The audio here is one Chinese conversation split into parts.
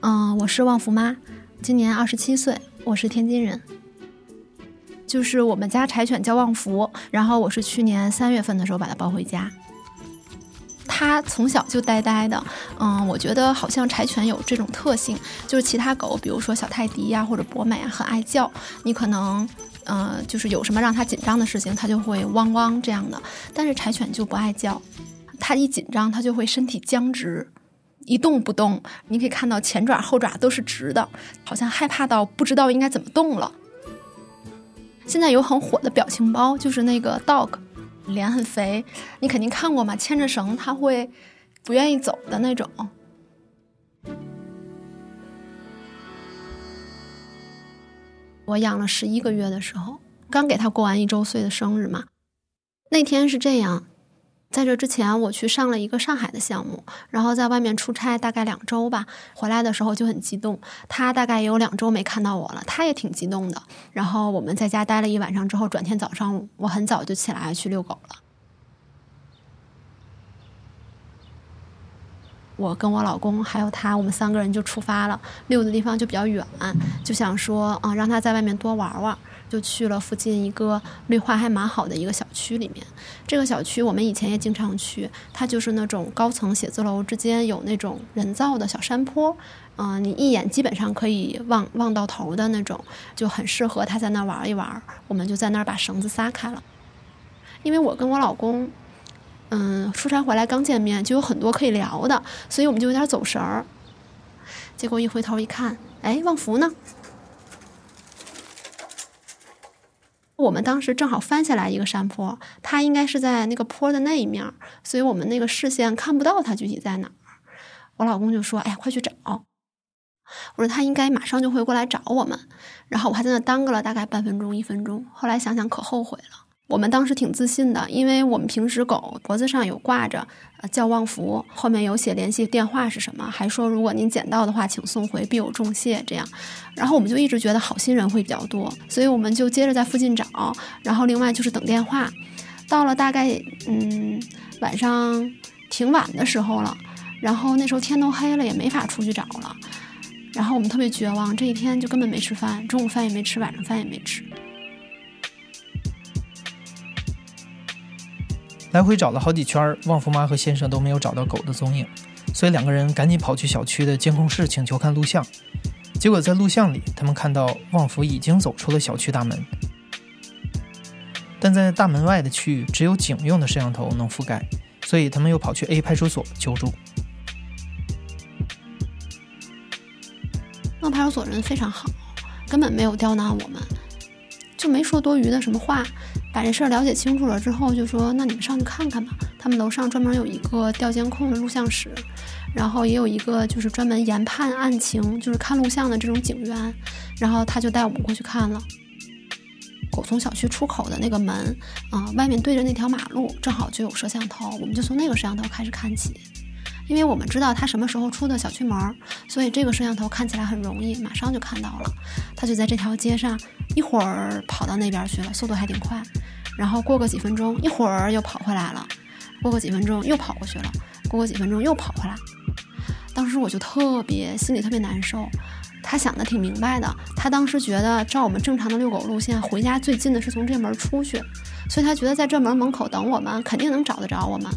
嗯，我是旺福妈，今年二十七岁，我是天津人。就是我们家柴犬叫旺福，然后我是去年三月份的时候把它抱回家。它从小就呆呆的，嗯，我觉得好像柴犬有这种特性，就是其他狗，比如说小泰迪呀或者博美啊，很爱叫，你可能，呃，就是有什么让它紧张的事情，它就会汪汪这样的。但是柴犬就不爱叫，它一紧张，它就会身体僵直，一动不动。你可以看到前爪后爪都是直的，好像害怕到不知道应该怎么动了。现在有很火的表情包，就是那个 dog，脸很肥，你肯定看过嘛？牵着绳，它会不愿意走的那种。我养了十一个月的时候，刚给它过完一周岁的生日嘛，那天是这样。在这之前，我去上了一个上海的项目，然后在外面出差大概两周吧。回来的时候就很激动，他大概也有两周没看到我了，他也挺激动的。然后我们在家待了一晚上之后，转天早上我很早就起来去遛狗了。我跟我老公还有他，我们三个人就出发了。遛的地方就比较远，就想说啊，让他在外面多玩玩。就去了附近一个绿化还蛮好的一个小区里面，这个小区我们以前也经常去，它就是那种高层写字楼之间有那种人造的小山坡，嗯，你一眼基本上可以望望到头的那种，就很适合他在那玩一玩。我们就在那儿把绳子撒开了，因为我跟我老公，嗯，出差回来刚见面就有很多可以聊的，所以我们就有点走神儿。结果一回头一看，哎，旺福呢？我们当时正好翻下来一个山坡，它应该是在那个坡的那一面，所以我们那个视线看不到它具体在哪儿。我老公就说：“哎呀，快去找！”我说：“他应该马上就会过来找我们。”然后我还在那耽搁了大概半分钟、一分钟。后来想想可后悔了。我们当时挺自信的，因为我们平时狗脖子上有挂着“呃叫旺福”，后面有写联系电话是什么，还说如果您捡到的话，请送回，必有重谢。这样，然后我们就一直觉得好心人会比较多，所以我们就接着在附近找，然后另外就是等电话。到了大概嗯晚上挺晚的时候了，然后那时候天都黑了，也没法出去找了，然后我们特别绝望，这一天就根本没吃饭，中午饭也没吃，晚上饭也没吃。来回找了好几圈，旺福妈和先生都没有找到狗的踪影，所以两个人赶紧跑去小区的监控室请求看录像。结果在录像里，他们看到旺福已经走出了小区大门，但在大门外的区域只有警用的摄像头能覆盖，所以他们又跑去 A 派出所求助。那派出所人非常好，根本没有刁难我们，就没说多余的什么话。把这事儿了解清楚了之后，就说：“那你们上去看看吧。”他们楼上专门有一个调监控的录像室，然后也有一个就是专门研判案情、就是看录像的这种警员。然后他就带我们过去看了。狗从小区出口的那个门，啊，外面对着那条马路，正好就有摄像头。我们就从那个摄像头开始看起，因为我们知道它什么时候出的小区门，所以这个摄像头看起来很容易，马上就看到了。它就在这条街上。一会儿跑到那边去了，速度还挺快。然后过个几分钟，一会儿又跑回来了。过个几分钟又跑过去了。过个几分钟又跑回来。当时我就特别心里特别难受。他想的挺明白的，他当时觉得照我们正常的遛狗路线，回家最近的是从这门出去，所以他觉得在这门门口等我们，肯定能找得着我们。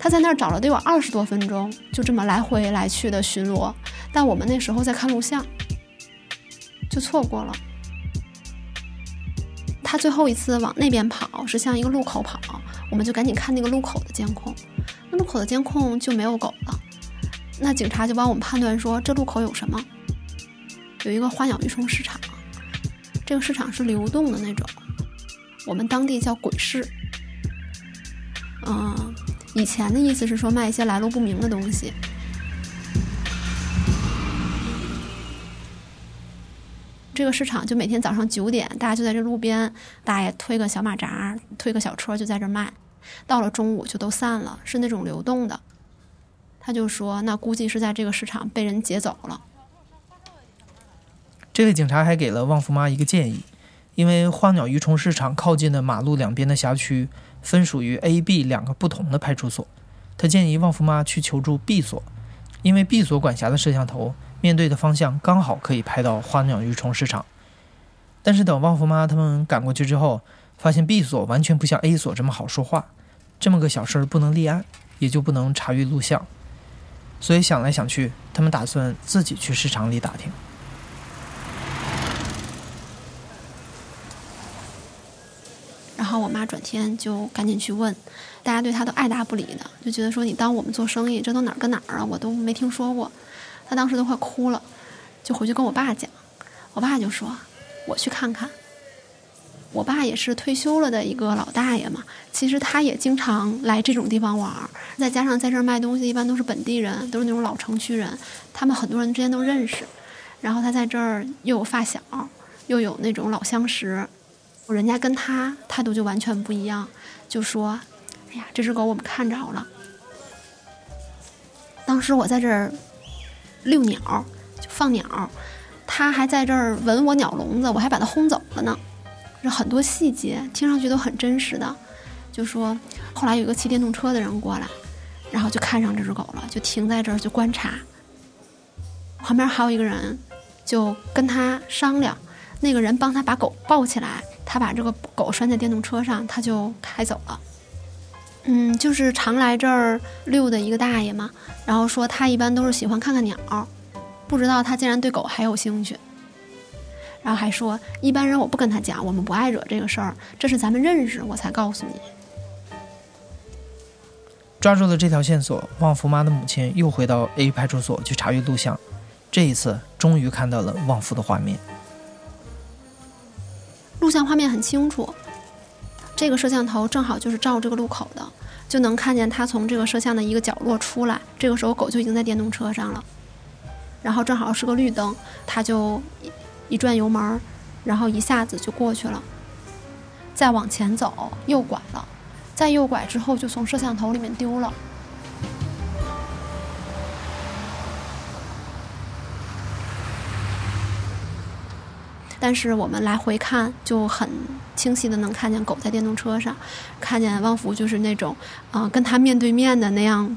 他在那儿找了得有二十多分钟，就这么来回来去的巡逻。但我们那时候在看录像。就错过了。他最后一次往那边跑是向一个路口跑，我们就赶紧看那个路口的监控，那路口的监控就没有狗了。那警察就帮我们判断说，这路口有什么？有一个花鸟鱼虫市场，这个市场是流动的那种，我们当地叫鬼市。嗯，以前的意思是说卖一些来路不明的东西。这个市场就每天早上九点，大家就在这路边，大爷推个小马扎，推个小车就在这卖。到了中午就都散了，是那种流动的。他就说，那估计是在这个市场被人劫走了。这位警察还给了旺福妈一个建议，因为花鸟鱼虫市场靠近的马路两边的辖区分属于 A、B 两个不同的派出所，他建议旺夫妈去求助 B 所，因为 B 所管辖的摄像头面对的方向刚好可以拍到花鸟鱼虫市场。但是等旺夫妈他们赶过去之后，发现 B 所完全不像 A 所这么好说话，这么个小事儿不能立案，也就不能查阅录像。所以想来想去，他们打算自己去市场里打听。然后我妈转天就赶紧去问，大家对她都爱答不理的，就觉得说你当我们做生意，这都哪儿跟哪儿啊？我都没听说过。她当时都快哭了，就回去跟我爸讲，我爸就说。我去看看。我爸也是退休了的一个老大爷嘛，其实他也经常来这种地方玩儿。再加上在这儿卖东西，一般都是本地人，都是那种老城区人，他们很多人之间都认识。然后他在这儿又有发小，又有那种老相识，人家跟他态度就完全不一样，就说：“哎呀，这只狗我们看着了。”当时我在这儿遛鸟，就放鸟。他还在这儿闻我鸟笼子，我还把他轰走了呢。这很多细节听上去都很真实的。就说后来有一个骑电动车的人过来，然后就看上这只狗了，就停在这儿就观察。旁边还有一个人就跟他商量，那个人帮他把狗抱起来，他把这个狗拴在电动车上，他就开走了。嗯，就是常来这儿遛的一个大爷嘛，然后说他一般都是喜欢看看鸟。不知道他竟然对狗还有兴趣，然后还说一般人我不跟他讲，我们不爱惹这个事儿，这是咱们认识我才告诉你。抓住了这条线索，旺福妈的母亲又回到 A 派出所去查阅录像，这一次终于看到了旺福的画面。录像画面很清楚，这个摄像头正好就是照这个路口的，就能看见他从这个摄像的一个角落出来，这个时候狗就已经在电动车上了。然后正好是个绿灯，他就一转油门，然后一下子就过去了。再往前走，右拐了，再右拐之后就从摄像头里面丢了。但是我们来回看，就很清晰的能看见狗在电动车上，看见汪福就是那种啊跟他面对面的那样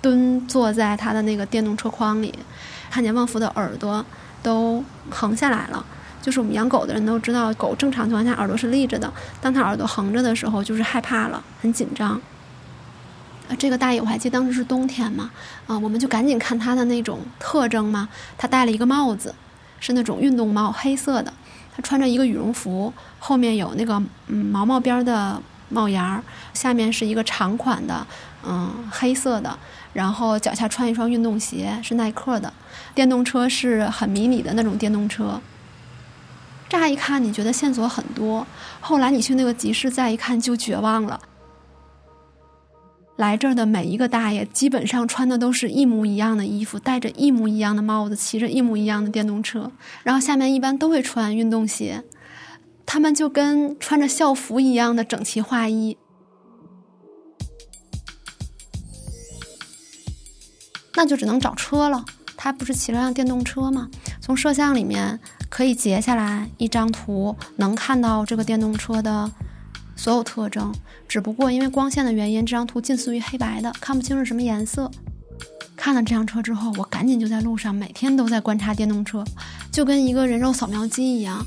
蹲坐在他的那个电动车筐里。看见旺福的耳朵都横下来了，就是我们养狗的人都知道，狗正常情况下耳朵是立着的，当它耳朵横着的时候，就是害怕了，很紧张。这个大爷我还记得当时是冬天嘛，啊，我们就赶紧看他的那种特征嘛，他戴了一个帽子，是那种运动帽，黑色的，他穿着一个羽绒服，后面有那个嗯毛毛边的帽檐儿，下面是一个长款的，嗯，黑色的。然后脚下穿一双运动鞋，是耐克的。电动车是很迷你的那种电动车。乍一看你觉得线索很多，后来你去那个集市再一看就绝望了。来这儿的每一个大爷基本上穿的都是一模一样的衣服，戴着一模一样的帽子，骑着一模一样的电动车，然后下面一般都会穿运动鞋，他们就跟穿着校服一样的整齐划一。那就只能找车了。他不是骑了辆电动车吗？从摄像里面可以截下来一张图，能看到这个电动车的所有特征。只不过因为光线的原因，这张图近似于黑白的，看不清是什么颜色。看了这辆车之后，我赶紧就在路上每天都在观察电动车，就跟一个人肉扫描机一样。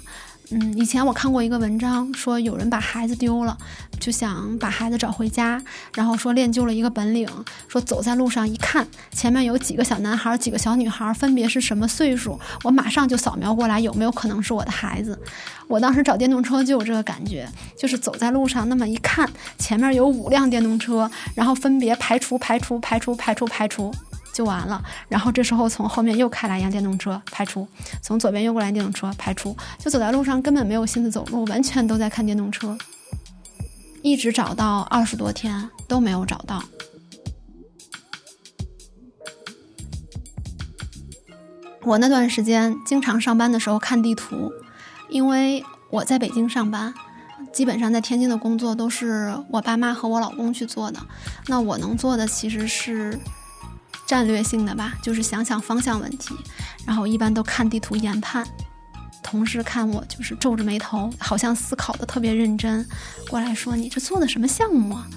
嗯，以前我看过一个文章，说有人把孩子丢了，就想把孩子找回家，然后说练就了一个本领，说走在路上一看前面有几个小男孩、几个小女孩，分别是什么岁数，我马上就扫描过来，有没有可能是我的孩子？我当时找电动车就有这个感觉，就是走在路上那么一看，前面有五辆电动车，然后分别排除、排除、排除、排除、排除。就完了，然后这时候从后面又开来一辆电动车，排除；从左边又过来电动车，排除。就走在路上根本没有心思走路，完全都在看电动车，一直找到二十多天都没有找到。我那段时间经常上班的时候看地图，因为我在北京上班，基本上在天津的工作都是我爸妈和我老公去做的，那我能做的其实是。战略性的吧，就是想想方向问题，然后一般都看地图研判。同事看我就是皱着眉头，好像思考的特别认真，过来说：“你这做的什么项目啊？”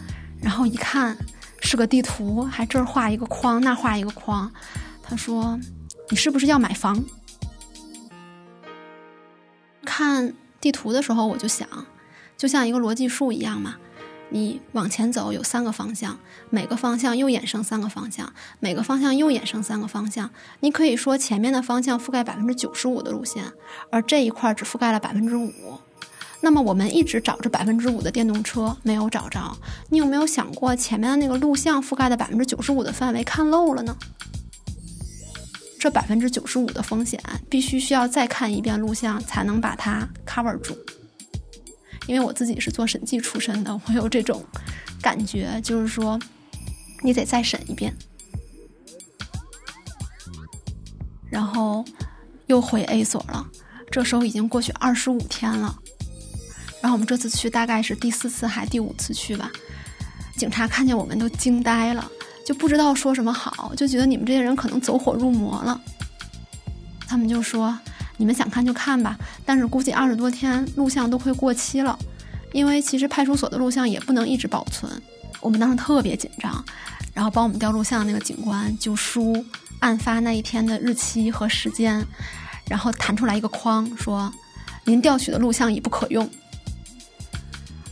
然后一看，是个地图，还这儿画一个框，那画一个框。他说：“你是不是要买房？”看地图的时候，我就想，就像一个逻辑树一样嘛。你往前走有三个方向，每个方向又衍生三个方向，每个方向又衍生三个方向。你可以说前面的方向覆盖百分之九十五的路线，而这一块只覆盖了百分之五。那么我们一直找着百分之五的电动车没有找着，你有没有想过前面的那个录像覆盖的百分之九十五的范围看漏了呢？这百分之九十五的风险必须需要再看一遍录像才能把它 cover 住。因为我自己是做审计出身的，我有这种感觉，就是说你得再审一遍，然后又回 A 所了。这时候已经过去二十五天了。然后我们这次去大概是第四次还第五次去吧，警察看见我们都惊呆了，就不知道说什么好，就觉得你们这些人可能走火入魔了。他们就说：“你们想看就看吧，但是估计二十多天录像都会过期了，因为其实派出所的录像也不能一直保存。”我们当时特别紧张，然后帮我们调录像那个警官就输案发那一天的日期和时间，然后弹出来一个框说：“您调取的录像已不可用。”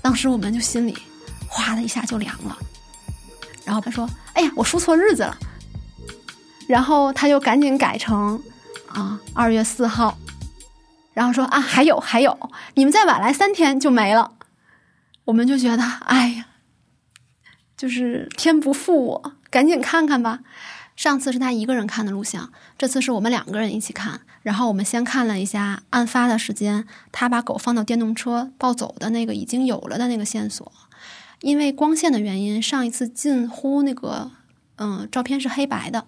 当时我们就心里哗的一下就凉了，然后他说：“哎呀，我输错日子了。”然后他就赶紧改成啊二月四号，然后说：“啊还有还有，你们再晚来三天就没了。”我们就觉得哎呀，就是天不负我，赶紧看看吧。上次是他一个人看的录像，这次是我们两个人一起看。然后我们先看了一下案发的时间，他把狗放到电动车抱走的那个已经有了的那个线索，因为光线的原因，上一次近乎那个嗯照片是黑白的，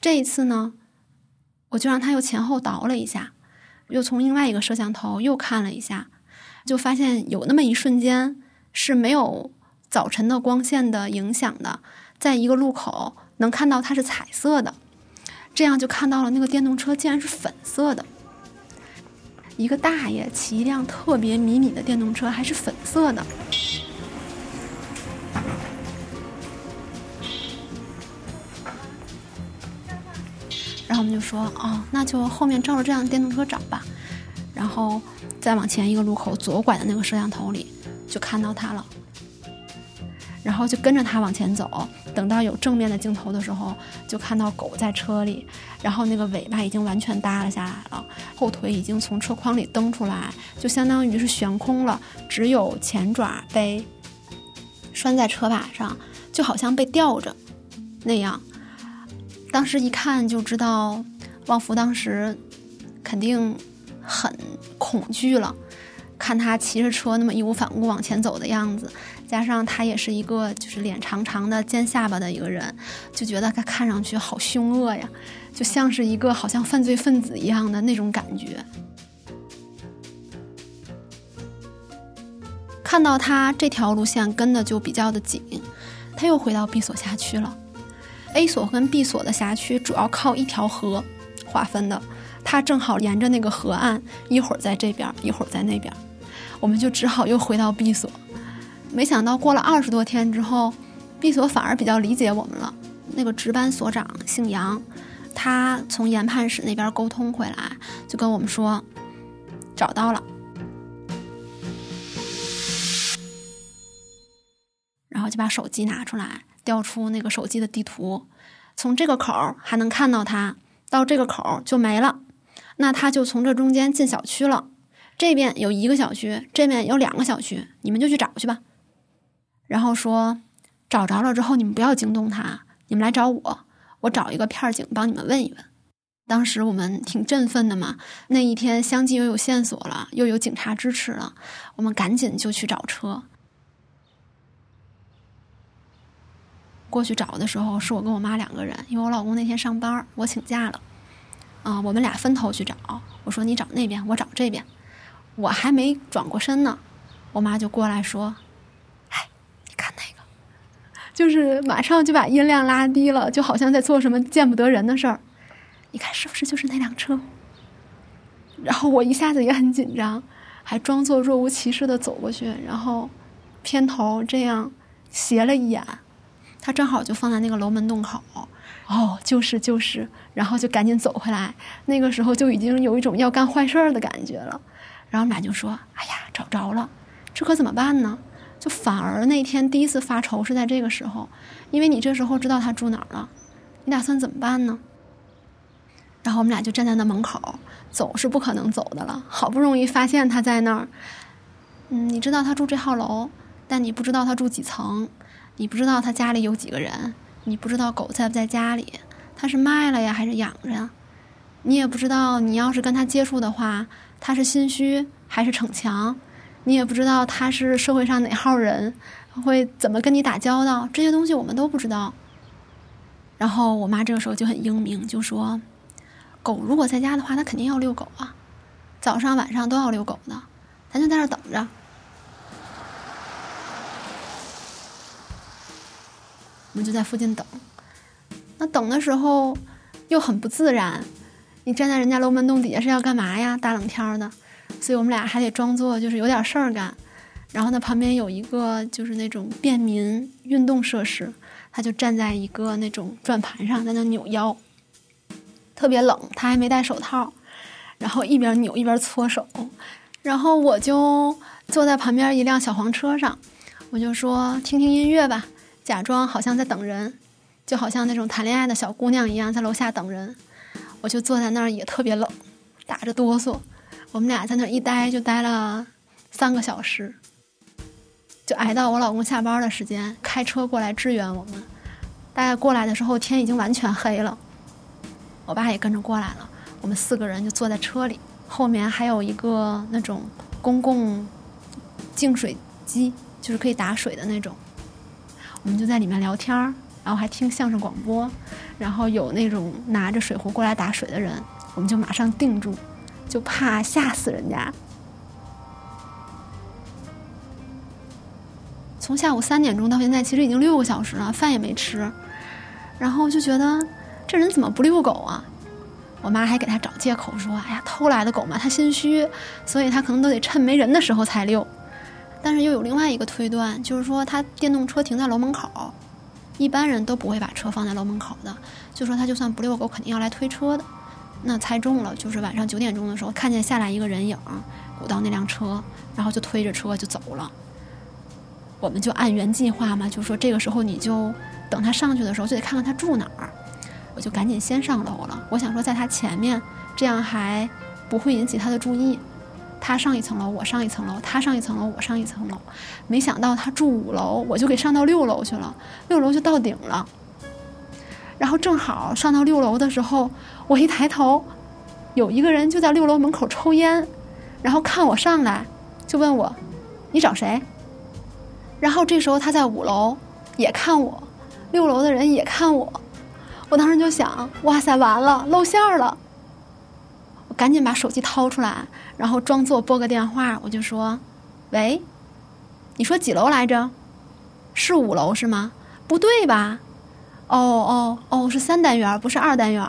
这一次呢，我就让他又前后倒了一下，又从另外一个摄像头又看了一下，就发现有那么一瞬间是没有早晨的光线的影响的，在一个路口能看到它是彩色的。这样就看到了那个电动车竟然是粉色的，一个大爷骑一辆特别迷你的电动车，还是粉色的。后我们就说，哦，那就后面照着这辆电动车找吧。然后再往前一个路口左拐的那个摄像头里，就看到它了。然后就跟着他往前走，等到有正面的镜头的时候，就看到狗在车里，然后那个尾巴已经完全耷拉下来了，后腿已经从车筐里蹬出来，就相当于是悬空了，只有前爪被拴在车把上，就好像被吊着那样。当时一看就知道，旺福当时肯定很恐惧了，看他骑着车那么义无反顾往前走的样子。加上他也是一个就是脸长长的尖下巴的一个人，就觉得他看上去好凶恶呀，就像是一个好像犯罪分子一样的那种感觉。看到他这条路线跟的就比较的紧，他又回到 B 所辖区了。A 所跟 B 所的辖区主要靠一条河划分的，它正好沿着那个河岸，一会儿在这边，一会儿在那边，我们就只好又回到 B 所。没想到过了二十多天之后，B 所反而比较理解我们了。那个值班所长姓杨，他从研判室那边沟通回来，就跟我们说找到了，后就把手机拿出来，调出那个手机的地图，从这个口还能看到他，到这个口就没了。那他就从这中间进小区了，这边有一个小区，这边有两个小区，你们就去找去吧。然后说，找着了之后，你们不要惊动他，你们来找我，我找一个片警帮你们问一问。当时我们挺振奋的嘛，那一天相继又有线索了，又有警察支持了，我们赶紧就去找车。过去找的时候，是我跟我妈两个人，因为我老公那天上班，我请假了。啊，我们俩分头去找。我说你找那边，我找这边。我还没转过身呢，我妈就过来说。哎，你看那个就是马上就把音量拉低了，就好像在做什么见不得人的事儿。你看是不是就是那辆车？然后我一下子也很紧张，还装作若无其事的走过去，然后偏头这样斜了一眼，他正好就放在那个楼门洞口。哦，就是就是，然后就赶紧走回来。那个时候就已经有一种要干坏事儿的感觉了。然后我们俩就说：“哎呀，找着了，这可怎么办呢？”就反而那天第一次发愁是在这个时候，因为你这时候知道他住哪儿了，你打算怎么办呢？然后我们俩就站在那门口，走是不可能走的了。好不容易发现他在那儿，嗯，你知道他住这号楼，但你不知道他住几层，你不知道他家里有几个人。你不知道狗在不在家里，他是卖了呀还是养着呀？你也不知道，你要是跟他接触的话，他是心虚还是逞强？你也不知道他是社会上哪号人，会怎么跟你打交道？这些东西我们都不知道。然后我妈这个时候就很英明，就说：“狗如果在家的话，它肯定要遛狗啊，早上晚上都要遛狗的，咱就在这等着。”我们就在附近等，那等的时候又很不自然。你站在人家楼门洞底下是要干嘛呀？大冷天的，所以我们俩还得装作就是有点事儿干。然后呢，旁边有一个就是那种便民运动设施，他就站在一个那种转盘上，在那扭腰，特别冷，他还没戴手套，然后一边扭一边搓手。然后我就坐在旁边一辆小黄车上，我就说听听音乐吧。假装好像在等人，就好像那种谈恋爱的小姑娘一样，在楼下等人。我就坐在那儿，也特别冷，打着哆嗦。我们俩在那儿一待就待了三个小时，就挨到我老公下班的时间，开车过来支援我们。大概过来的时候，天已经完全黑了。我爸也跟着过来了，我们四个人就坐在车里，后面还有一个那种公共净水机，就是可以打水的那种。我们就在里面聊天儿，然后还听相声广播，然后有那种拿着水壶过来打水的人，我们就马上定住，就怕吓死人家。从下午三点钟到现在，其实已经六个小时了，饭也没吃，然后就觉得这人怎么不遛狗啊？我妈还给他找借口说：“哎呀，偷来的狗嘛，他心虚，所以他可能都得趁没人的时候才遛。”但是又有另外一个推断，就是说他电动车停在楼门口，一般人都不会把车放在楼门口的。就说他就算不遛狗，肯定要来推车的。那猜中了，就是晚上九点钟的时候，看见下来一个人影，鼓到那辆车，然后就推着车就走了。我们就按原计划嘛，就说这个时候你就等他上去的时候，就得看看他住哪儿。我就赶紧先上楼了，我想说在他前面，这样还不会引起他的注意。他上一层楼，我上一层楼；他上一层楼，我上一层楼。没想到他住五楼，我就给上到六楼去了。六楼就到顶了。然后正好上到六楼的时候，我一抬头，有一个人就在六楼门口抽烟，然后看我上来，就问我：“你找谁？”然后这时候他在五楼也看我，六楼的人也看我。我当时就想：“哇塞，完了，露馅儿了。”赶紧把手机掏出来。然后装作拨个电话，我就说：“喂，你说几楼来着？是五楼是吗？不对吧？哦哦哦，是三单元，不是二单元。”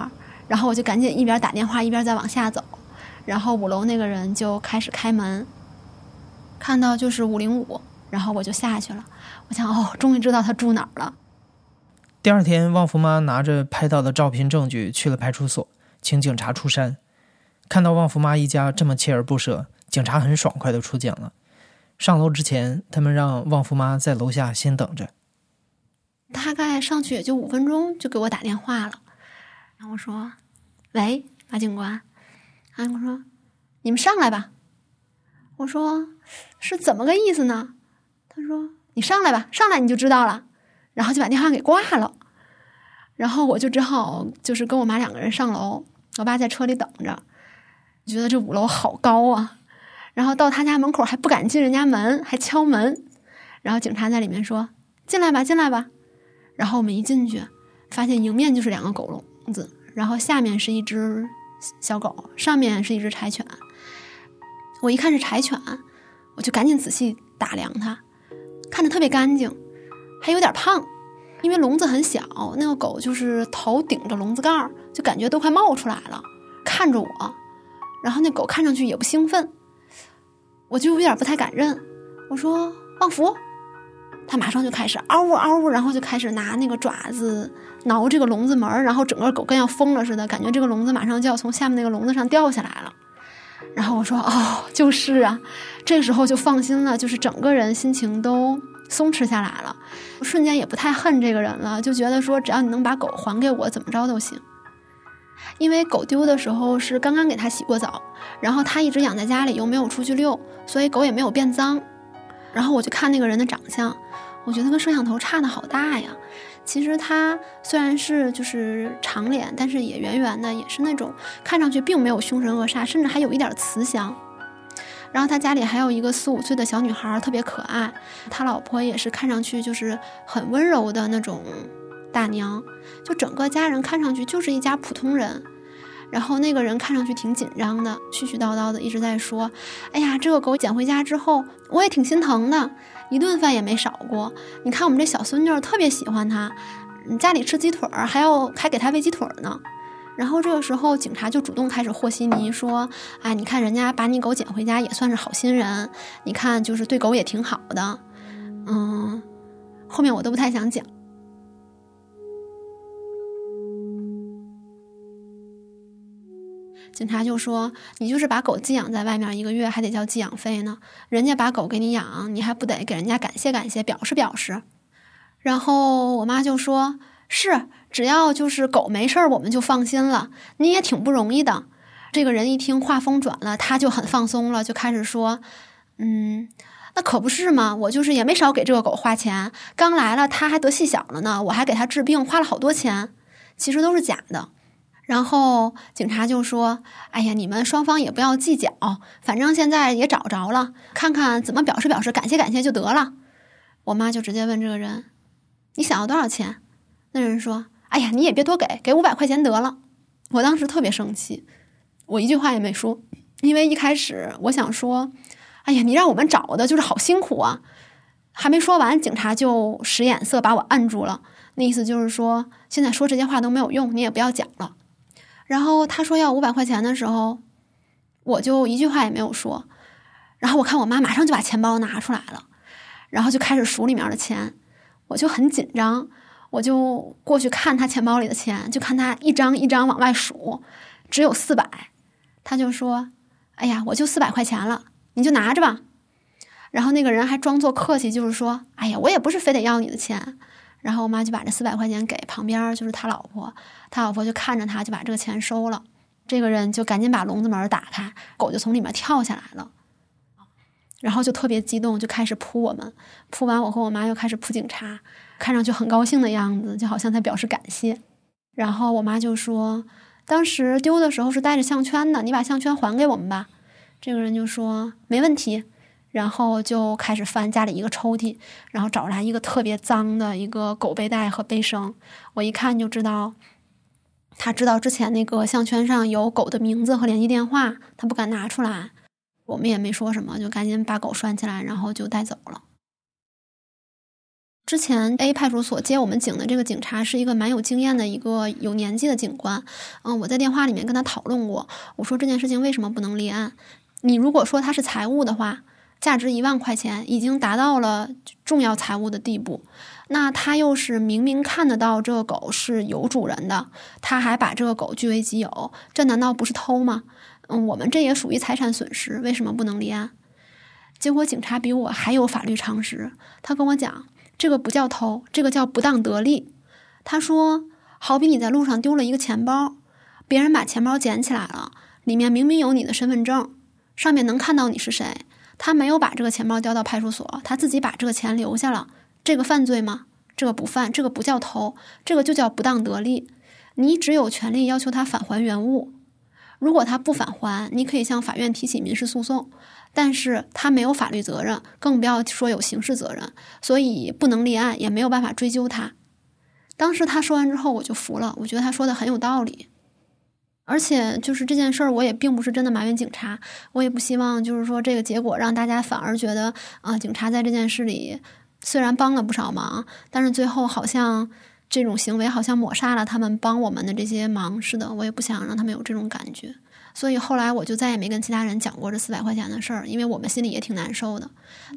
然后我就赶紧一边打电话一边在往下走，然后五楼那个人就开始开门，看到就是五零五，然后我就下去了。我想，哦，终于知道他住哪儿了。第二天，旺福妈拿着拍到的照片证据去了派出所，请警察出山。看到旺福妈一家这么锲而不舍，警察很爽快的出警了。上楼之前，他们让旺福妈在楼下先等着。大概上去也就五分钟，就给我打电话了。然后我说：“喂，马警官。”啊，我说：“你们上来吧。”我说：“是怎么个意思呢？”他说：“你上来吧，上来你就知道了。”然后就把电话给挂了。然后我就只好就是跟我妈两个人上楼，我爸在车里等着。觉得这五楼好高啊，然后到他家门口还不敢进人家门，还敲门。然后警察在里面说：“进来吧，进来吧。”然后我们一进去，发现迎面就是两个狗笼子，然后下面是一只小狗，上面是一只柴犬。我一看是柴犬，我就赶紧仔细打量它，看着特别干净，还有点胖，因为笼子很小，那个狗就是头顶着笼子盖儿，就感觉都快冒出来了，看着我。然后那狗看上去也不兴奋，我就有点不太敢认。我说：“旺福，他马上就开始嗷呜嗷呜，然后就开始拿那个爪子挠这个笼子门儿，然后整个狗跟要疯了似的，感觉这个笼子马上就要从下面那个笼子上掉下来了。然后我说：“哦，就是啊。”这个时候就放心了，就是整个人心情都松弛下来了，瞬间也不太恨这个人了，就觉得说只要你能把狗还给我，怎么着都行。因为狗丢的时候是刚刚给它洗过澡，然后它一直养在家里又没有出去遛，所以狗也没有变脏。然后我就看那个人的长相，我觉得跟摄像头差的好大呀。其实他虽然是就是长脸，但是也圆圆的，也是那种看上去并没有凶神恶煞，甚至还有一点慈祥。然后他家里还有一个四五岁的小女孩，特别可爱。他老婆也是看上去就是很温柔的那种大娘，就整个家人看上去就是一家普通人。然后那个人看上去挺紧张的，絮絮叨叨的一直在说：“哎呀，这个狗捡回家之后，我也挺心疼的，一顿饭也没少过。你看我们这小孙女特别喜欢它，家里吃鸡腿儿还要还给它喂鸡腿呢。”然后这个时候警察就主动开始和稀泥，说：“哎，你看人家把你狗捡回家也算是好心人，你看就是对狗也挺好的。”嗯，后面我都不太想讲。警察就说：“你就是把狗寄养在外面一个月，还得交寄养费呢。人家把狗给你养，你还不得给人家感谢感谢，表示表示？”然后我妈就说：“是，只要就是狗没事儿，我们就放心了。你也挺不容易的。”这个人一听话风转了，他就很放松了，就开始说：“嗯，那可不是嘛，我就是也没少给这个狗花钱。刚来了，它还得细小了呢，我还给它治病，花了好多钱，其实都是假的。”然后警察就说：“哎呀，你们双方也不要计较，反正现在也找着了，看看怎么表示表示感谢感谢就得了。”我妈就直接问这个人：“你想要多少钱？”那人说：“哎呀，你也别多给，给五百块钱得了。”我当时特别生气，我一句话也没说，因为一开始我想说：“哎呀，你让我们找的就是好辛苦啊！”还没说完，警察就使眼色把我按住了，那意思就是说，现在说这些话都没有用，你也不要讲了。然后他说要五百块钱的时候，我就一句话也没有说。然后我看我妈马上就把钱包拿出来了，然后就开始数里面的钱，我就很紧张，我就过去看他钱包里的钱，就看他一张一张往外数，只有四百。他就说：“哎呀，我就四百块钱了，你就拿着吧。”然后那个人还装作客气，就是说：“哎呀，我也不是非得要你的钱。”然后我妈就把这四百块钱给旁边，就是他老婆，他老婆就看着他，就把这个钱收了。这个人就赶紧把笼子门打开，狗就从里面跳下来了，然后就特别激动，就开始扑我们。扑完我和我妈又开始扑警察，看上去很高兴的样子，就好像在表示感谢。然后我妈就说：“当时丢的时候是带着项圈的，你把项圈还给我们吧。”这个人就说：“没问题。”然后就开始翻家里一个抽屉，然后找出来一个特别脏的一个狗背带和背绳。我一看就知道，他知道之前那个项圈上有狗的名字和联系电话，他不敢拿出来。我们也没说什么，就赶紧把狗拴起来，然后就带走了。之前 A 派出所接我们警的这个警察是一个蛮有经验的一个有年纪的警官。嗯，我在电话里面跟他讨论过，我说这件事情为什么不能立案？你如果说他是财务的话。价值一万块钱，已经达到了重要财物的地步。那他又是明明看得到这个狗是有主人的，他还把这个狗据为己有，这难道不是偷吗？嗯，我们这也属于财产损失，为什么不能立案？结果警察比我还有法律常识，他跟我讲，这个不叫偷，这个叫不当得利。他说，好比你在路上丢了一个钱包，别人把钱包捡起来了，里面明明有你的身份证，上面能看到你是谁。他没有把这个钱包交到派出所，他自己把这个钱留下了，这个犯罪吗？这个不犯，这个不叫偷，这个就叫不当得利。你只有权利要求他返还原物，如果他不返还，你可以向法院提起民事诉讼，但是他没有法律责任，更不要说有刑事责任，所以不能立案，也没有办法追究他。当时他说完之后，我就服了，我觉得他说的很有道理。而且就是这件事儿，我也并不是真的埋怨警察，我也不希望就是说这个结果让大家反而觉得啊，警察在这件事里虽然帮了不少忙，但是最后好像这种行为好像抹杀了他们帮我们的这些忙似的。我也不想让他们有这种感觉，所以后来我就再也没跟其他人讲过这四百块钱的事儿，因为我们心里也挺难受的。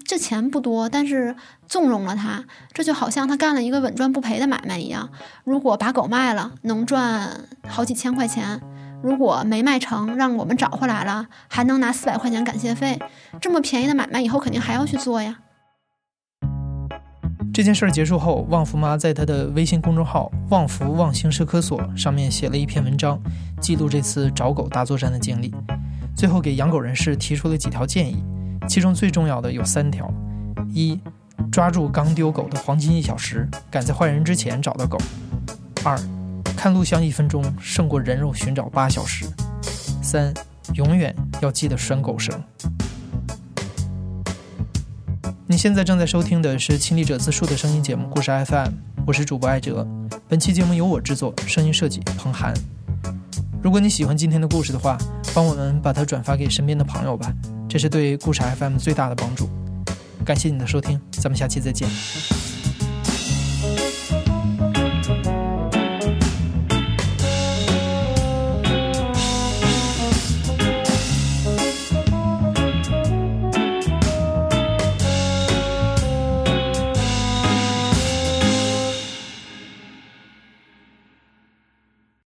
这钱不多，但是纵容了他，这就好像他干了一个稳赚不赔的买卖一样。如果把狗卖了，能赚好几千块钱；如果没卖成，让我们找回来了，还能拿四百块钱感谢费。这么便宜的买卖，以后肯定还要去做呀。这件事儿结束后，旺福妈在她的微信公众号“旺福旺星社科所”上面写了一篇文章，记录这次找狗大作战的经历。最后给养狗人士提出了几条建议，其中最重要的有三条：一、抓住刚丢狗的黄金一小时，赶在坏人之前找到狗；二、看录像一分钟胜过人肉寻找八小时；三、永远要记得拴狗绳。你现在正在收听的是亲历者自述的声音节目《故事 FM》，我是主播艾哲。本期节目由我制作，声音设计彭涵。如果你喜欢今天的故事的话，帮我们把它转发给身边的朋友吧，这是对故事 FM 最大的帮助。感谢你的收听，咱们下期再见。